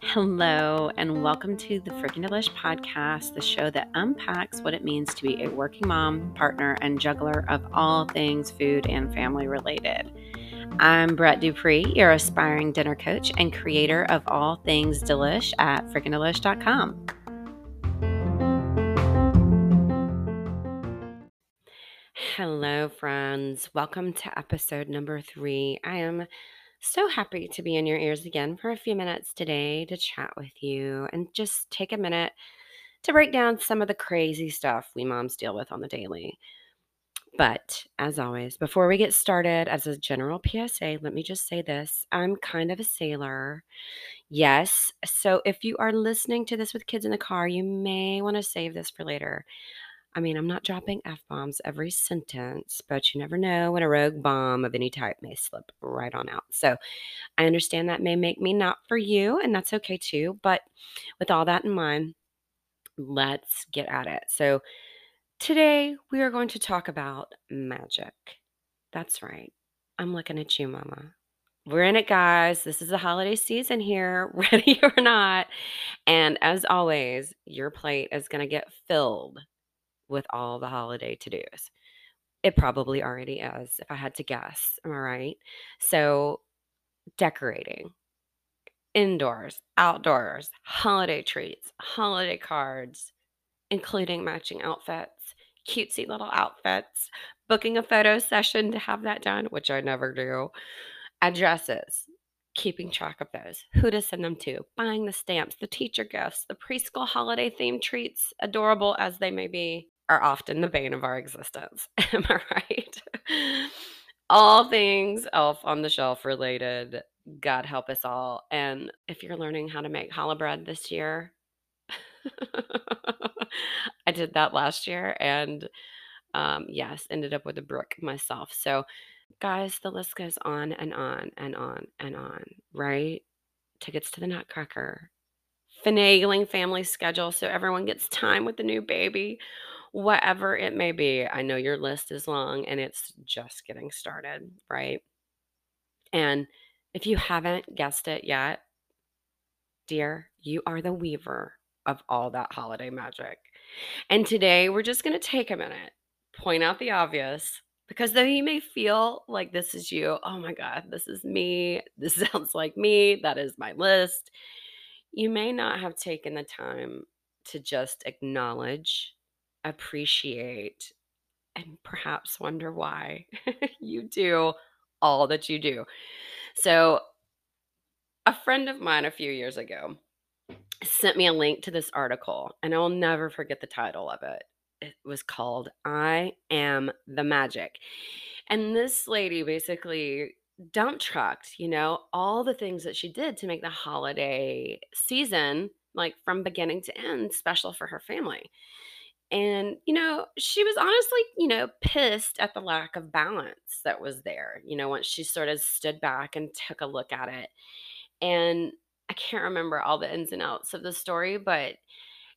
Hello, and welcome to the Freaking Delish podcast, the show that unpacks what it means to be a working mom, partner, and juggler of all things food and family related. I'm Brett Dupree, your aspiring dinner coach and creator of all things delish at freakingdelish.com. Hello, friends. Welcome to episode number three. I am so happy to be in your ears again for a few minutes today to chat with you and just take a minute to break down some of the crazy stuff we moms deal with on the daily. But as always, before we get started, as a general PSA, let me just say this I'm kind of a sailor. Yes. So if you are listening to this with kids in the car, you may want to save this for later. I mean, I'm not dropping F bombs every sentence, but you never know when a rogue bomb of any type may slip right on out. So I understand that may make me not for you, and that's okay too. But with all that in mind, let's get at it. So today we are going to talk about magic. That's right. I'm looking at you, Mama. We're in it, guys. This is the holiday season here, ready or not. And as always, your plate is going to get filled with all the holiday to dos. It probably already is, if I had to guess. Am I right? So, decorating indoors, outdoors, holiday treats, holiday cards, including matching outfits, cutesy little outfits, booking a photo session to have that done, which I never do, addresses, keeping track of those, who to send them to, buying the stamps, the teacher gifts, the preschool holiday themed treats, adorable as they may be, are often the bane of our existence. Am I right? all things elf on the shelf related. God help us all. And if you're learning how to make challah bread this year, I did that last year and um, yes, ended up with a brick myself. So, guys, the list goes on and on and on and on, right? Tickets to the Nutcracker, finagling family schedule so everyone gets time with the new baby whatever it may be. I know your list is long and it's just getting started, right? And if you haven't guessed it yet, dear, you are the weaver of all that holiday magic. And today we're just going to take a minute, point out the obvious, because though you may feel like this is you, oh my God, this is me, this sounds like me, that is my list, you may not have taken the time to just acknowledge appreciate and perhaps wonder why you do all that you do. So, a friend of mine a few years ago sent me a link to this article, and I will never forget the title of it. It was called I Am the Magic. And this lady basically dump trucked, you know, all the things that she did to make the holiday season, like from beginning to end, special for her family. And, you know, she was honestly, you know, pissed at the lack of balance that was there, you know, once she sort of stood back and took a look at it. And I can't remember all the ins and outs of the story, but,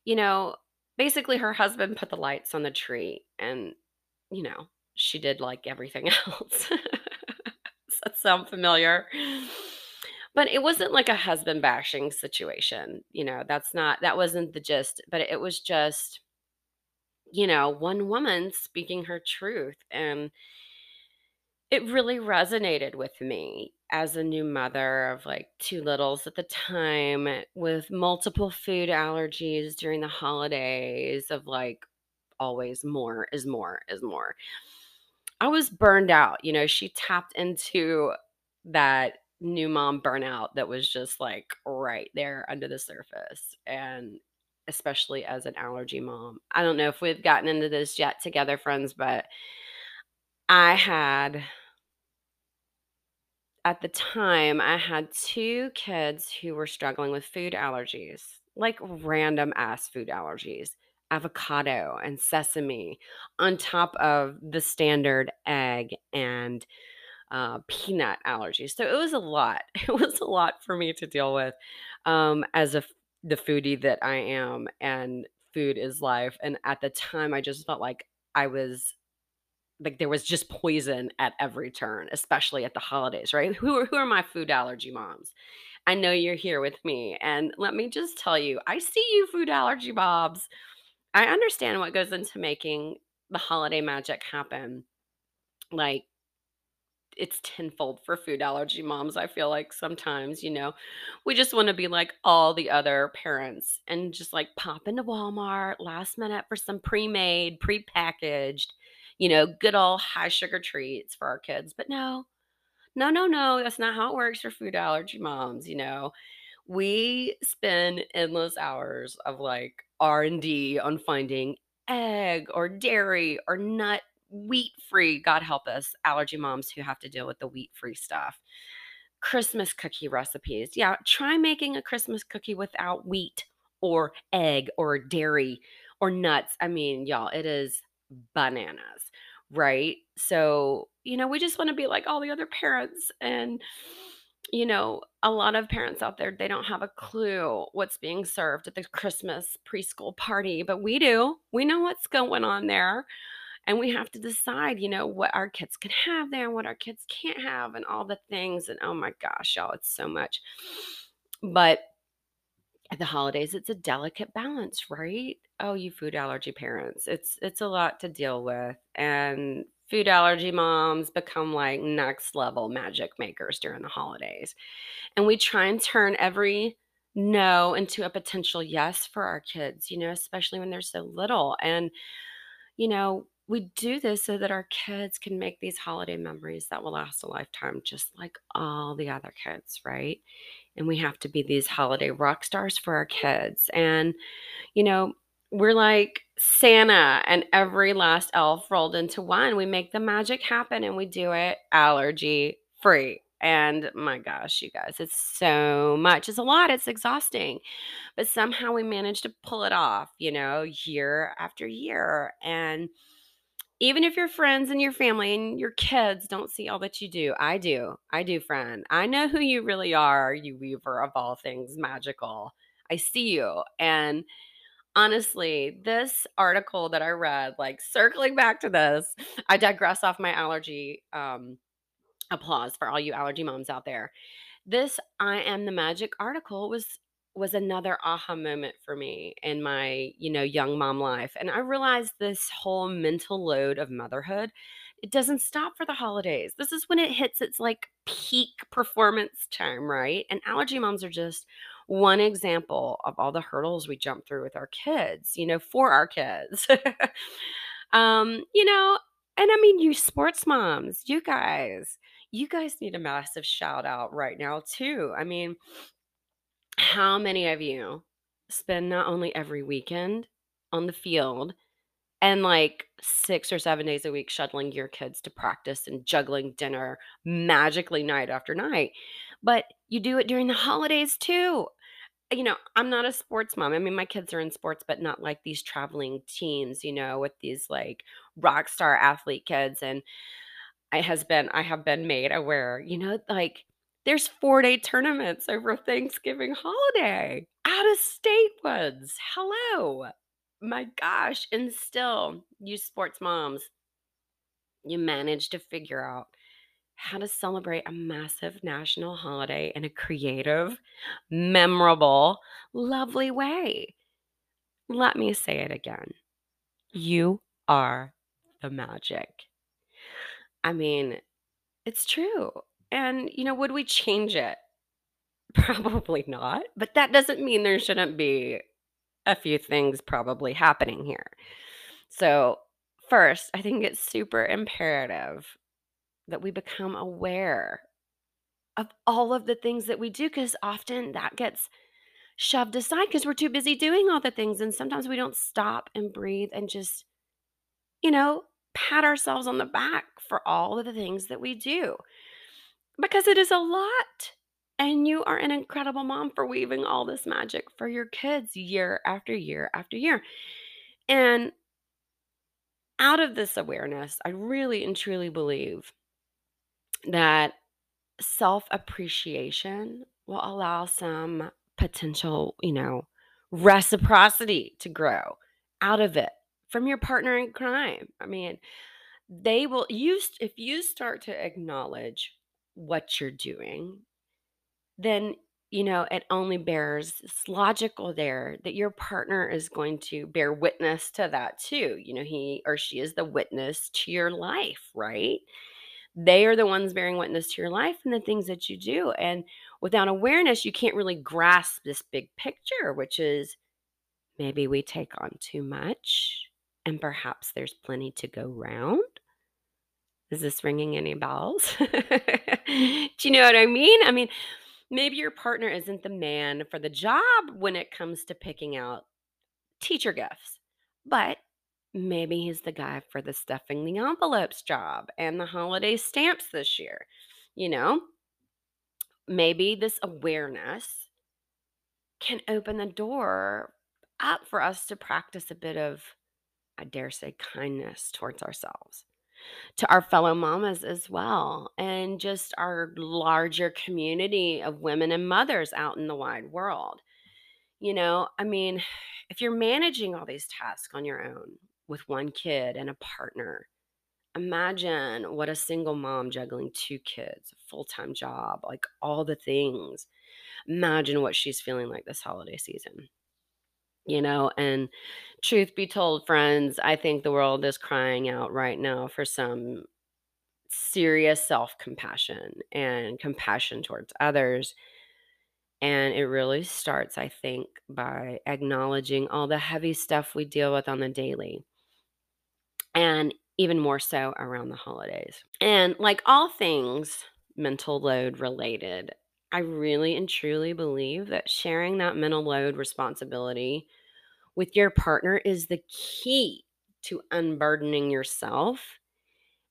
you know, basically her husband put the lights on the tree and, you know, she did like everything else. Does that sound familiar? But it wasn't like a husband bashing situation. You know, that's not, that wasn't the gist, but it was just, you know, one woman speaking her truth. And it really resonated with me as a new mother of like two littles at the time with multiple food allergies during the holidays, of like always more is more is more. I was burned out. You know, she tapped into that new mom burnout that was just like right there under the surface. And especially as an allergy mom. I don't know if we've gotten into this yet together, friends, but I had, at the time, I had two kids who were struggling with food allergies, like random ass food allergies avocado and sesame on top of the standard egg and uh, peanut allergies. So it was a lot. It was a lot for me to deal with um, as a the foodie that I am and food is life. And at the time, I just felt like I was like there was just poison at every turn, especially at the holidays, right? Who are who are my food allergy moms? I know you're here with me. And let me just tell you, I see you, food allergy bobs. I understand what goes into making the holiday magic happen. Like, it's tenfold for food allergy moms. I feel like sometimes, you know, we just want to be like all the other parents and just like pop into Walmart last minute for some pre made, pre packaged, you know, good old high sugar treats for our kids. But no, no, no, no, that's not how it works for food allergy moms, you know. We spend endless hours of like R&D on finding egg or dairy or nut wheat free, God help us, allergy moms who have to deal with the wheat free stuff. Christmas cookie recipes. Yeah, try making a Christmas cookie without wheat or egg or dairy or nuts. I mean, y'all, it is bananas, right? So, you know, we just want to be like all the other parents. And, you know, a lot of parents out there, they don't have a clue what's being served at the Christmas preschool party, but we do. We know what's going on there. And we have to decide, you know, what our kids can have there and what our kids can't have and all the things. And oh my gosh, y'all, it's so much. But at the holidays, it's a delicate balance, right? Oh, you food allergy parents. It's it's a lot to deal with. And food allergy moms become like next level magic makers during the holidays. And we try and turn every no into a potential yes for our kids, you know, especially when they're so little. And, you know, we do this so that our kids can make these holiday memories that will last a lifetime, just like all the other kids, right? And we have to be these holiday rock stars for our kids. And, you know, we're like Santa and every last elf rolled into one. We make the magic happen and we do it allergy free. And my gosh, you guys, it's so much. It's a lot. It's exhausting. But somehow we manage to pull it off, you know, year after year. And even if your friends and your family and your kids don't see all that you do, I do. I do, friend. I know who you really are, you weaver of all things magical. I see you. And honestly, this article that I read, like circling back to this, I digress off my allergy um, applause for all you allergy moms out there. This I am the magic article was was another aha moment for me in my, you know, young mom life. And I realized this whole mental load of motherhood, it doesn't stop for the holidays. This is when it hits its like peak performance time, right? And allergy moms are just one example of all the hurdles we jump through with our kids, you know, for our kids. um, you know, and I mean, you sports moms, you guys, you guys need a massive shout out right now, too. I mean, how many of you spend not only every weekend on the field and like six or seven days a week shuttling your kids to practice and juggling dinner magically night after night, but you do it during the holidays too? You know, I'm not a sports mom. I mean, my kids are in sports, but not like these traveling teams, you know, with these like rock star athlete kids. And I has been I have been made aware, you know, like there's four-day tournaments over Thanksgiving holiday, out of state ones. Hello. My gosh. And still, you sports moms, you managed to figure out how to celebrate a massive national holiday in a creative, memorable, lovely way. Let me say it again. You are the magic. I mean, it's true. And, you know, would we change it? Probably not. But that doesn't mean there shouldn't be a few things probably happening here. So, first, I think it's super imperative that we become aware of all of the things that we do because often that gets shoved aside because we're too busy doing all the things. And sometimes we don't stop and breathe and just, you know, pat ourselves on the back for all of the things that we do because it is a lot. And you are an incredible mom for weaving all this magic for your kids year after year after year. And out of this awareness, I really and truly believe that self appreciation will allow some potential, you know, reciprocity to grow out of it from your partner in crime. I mean, they will use if you start to acknowledge what you're doing, then you know it only bears it's logical there that your partner is going to bear witness to that too. You know, he or she is the witness to your life, right? They are the ones bearing witness to your life and the things that you do. And without awareness, you can't really grasp this big picture, which is maybe we take on too much and perhaps there's plenty to go round. Is this ringing any bells? Do you know what I mean? I mean, maybe your partner isn't the man for the job when it comes to picking out teacher gifts, but maybe he's the guy for the stuffing the envelopes job and the holiday stamps this year. You know, maybe this awareness can open the door up for us to practice a bit of, I dare say, kindness towards ourselves, to our fellow mamas as well, and just our larger community of women and mothers out in the wide world. You know, I mean, if you're managing all these tasks on your own with one kid and a partner, imagine what a single mom juggling two kids, a full time job, like all the things. Imagine what she's feeling like this holiday season you know and truth be told friends i think the world is crying out right now for some serious self-compassion and compassion towards others and it really starts i think by acknowledging all the heavy stuff we deal with on the daily and even more so around the holidays and like all things mental load related I really and truly believe that sharing that mental load responsibility with your partner is the key to unburdening yourself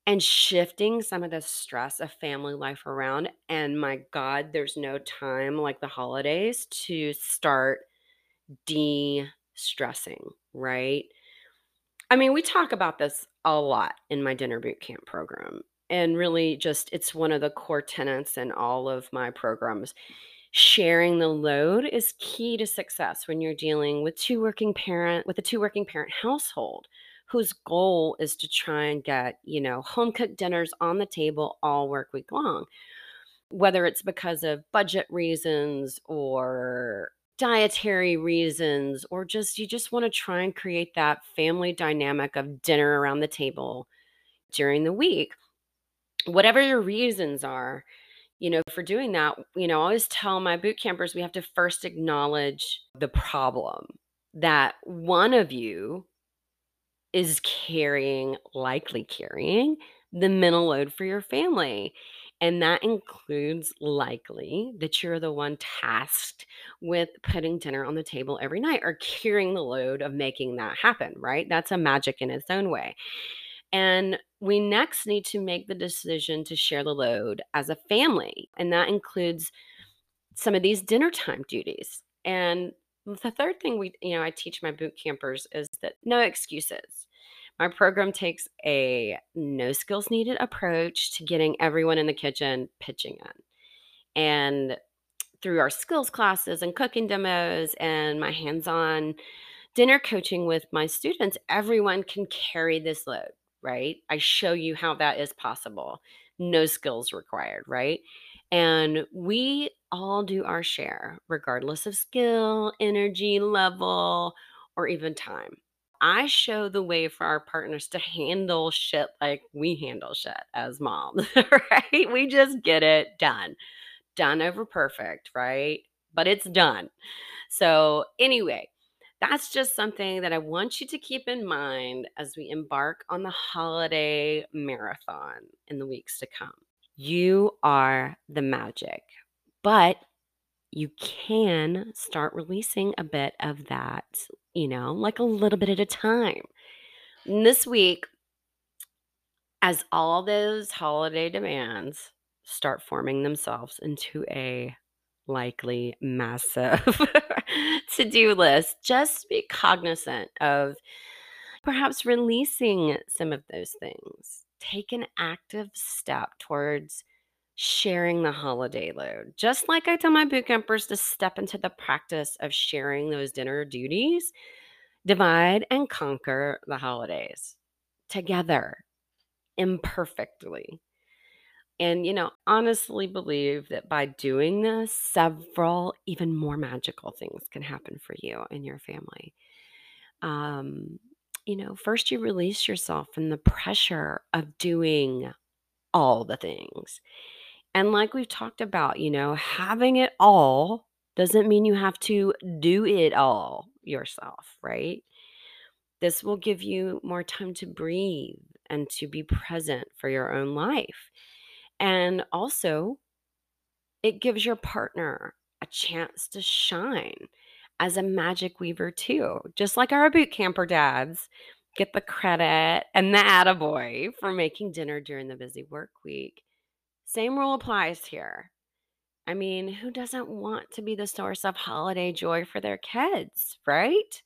and shifting some of the stress of family life around. And my God, there's no time like the holidays to start de stressing, right? I mean, we talk about this a lot in my dinner boot camp program and really just it's one of the core tenets in all of my programs. Sharing the load is key to success when you're dealing with two working parent with a two working parent household whose goal is to try and get you know home cooked dinners on the table all work week long. Whether it's because of budget reasons or dietary reasons or just you just want to try and create that family dynamic of dinner around the table during the week whatever your reasons are, you know, for doing that, you know, I always tell my boot campers we have to first acknowledge the problem that one of you is carrying, likely carrying the mental load for your family. And that includes likely that you're the one tasked with putting dinner on the table every night or carrying the load of making that happen, right? That's a magic in its own way. And we next need to make the decision to share the load as a family. And that includes some of these dinner time duties. And the third thing we, you know, I teach my boot campers is that no excuses. My program takes a no skills needed approach to getting everyone in the kitchen pitching in. And through our skills classes and cooking demos and my hands on dinner coaching with my students, everyone can carry this load right? I show you how that is possible. No skills required, right? And we all do our share, regardless of skill, energy level, or even time. I show the way for our partners to handle shit like we handle shit as moms, right? We just get it done. Done over perfect, right? But it's done. So, anyway, that's just something that I want you to keep in mind as we embark on the holiday marathon in the weeks to come. You are the magic, but you can start releasing a bit of that, you know, like a little bit at a time. And this week, as all those holiday demands start forming themselves into a likely massive to do list, just be cognizant of perhaps releasing some of those things. Take an active step towards sharing the holiday load. Just like I tell my boot campers to step into the practice of sharing those dinner duties, divide and conquer the holidays together. imperfectly. And, you know, honestly believe that by doing this, several even more magical things can happen for you and your family. Um, you know, first you release yourself from the pressure of doing all the things. And like we've talked about, you know, having it all doesn't mean you have to do it all yourself, right? This will give you more time to breathe and to be present for your own life. And also, it gives your partner a chance to shine as a magic weaver, too. Just like our boot camper dads get the credit and the attaboy for making dinner during the busy work week. Same rule applies here. I mean, who doesn't want to be the source of holiday joy for their kids, right?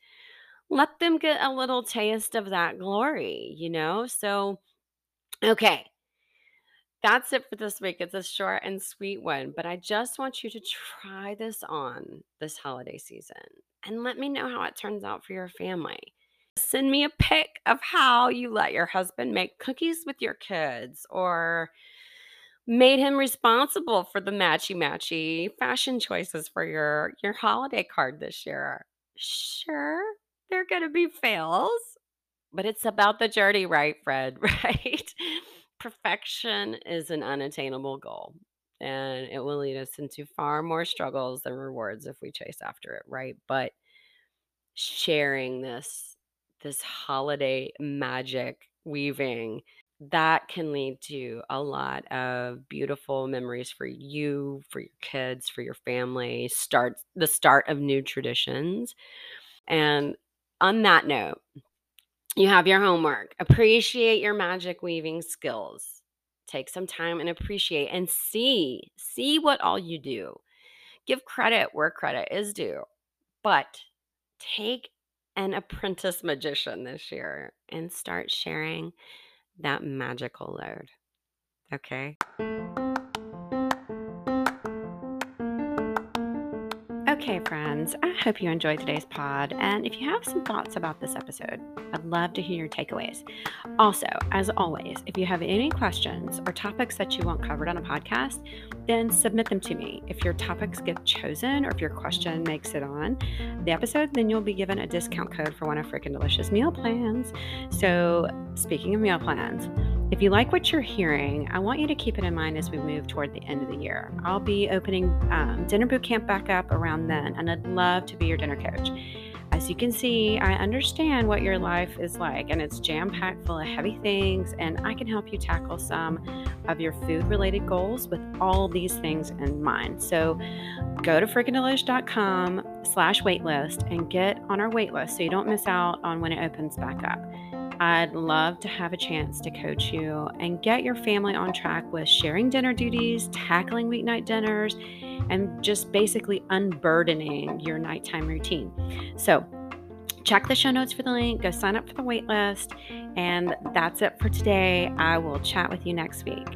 Let them get a little taste of that glory, you know? So, okay, that's it for this week. It's a short and sweet one, but I just want you to try this on this holiday season and let me know how it turns out for your family. Send me a pic of how you let your husband make cookies with your kids or made him responsible for the matchy matchy fashion choices for your your holiday card this year. Sure, there're going to be fails, but it's about the journey, right, Fred, right? Perfection is an unattainable goal and it will lead us into far more struggles than rewards if we chase after it, right? But sharing this this holiday magic weaving that can lead to a lot of beautiful memories for you, for your kids, for your family, start the start of new traditions. And on that note, you have your homework. Appreciate your magic weaving skills. Take some time and appreciate and see, see what all you do. Give credit where credit is due. But take an apprentice magician this year and start sharing that magical load. Okay. Okay, friends, I hope you enjoyed today's pod. And if you have some thoughts about this episode, I'd love to hear your takeaways. Also, as always, if you have any questions or topics that you want covered on a podcast, then submit them to me. If your topics get chosen or if your question makes it on the episode, then you'll be given a discount code for one of Freaking Delish's meal plans. So, speaking of meal plans, if you like what you're hearing, I want you to keep it in mind as we move toward the end of the year. I'll be opening um, Dinner Boot Camp back up around then, and I'd love to be your dinner coach. As you can see, I understand what your life is like, and it's jam packed full of heavy things, and I can help you tackle some of your food related goals with all these things in mind. So go to freakingdelish.com slash waitlist and get on our waitlist so you don't miss out on when it opens back up. I'd love to have a chance to coach you and get your family on track with sharing dinner duties, tackling weeknight dinners, and just basically unburdening your nighttime routine. So, check the show notes for the link, go sign up for the waitlist, and that's it for today. I will chat with you next week.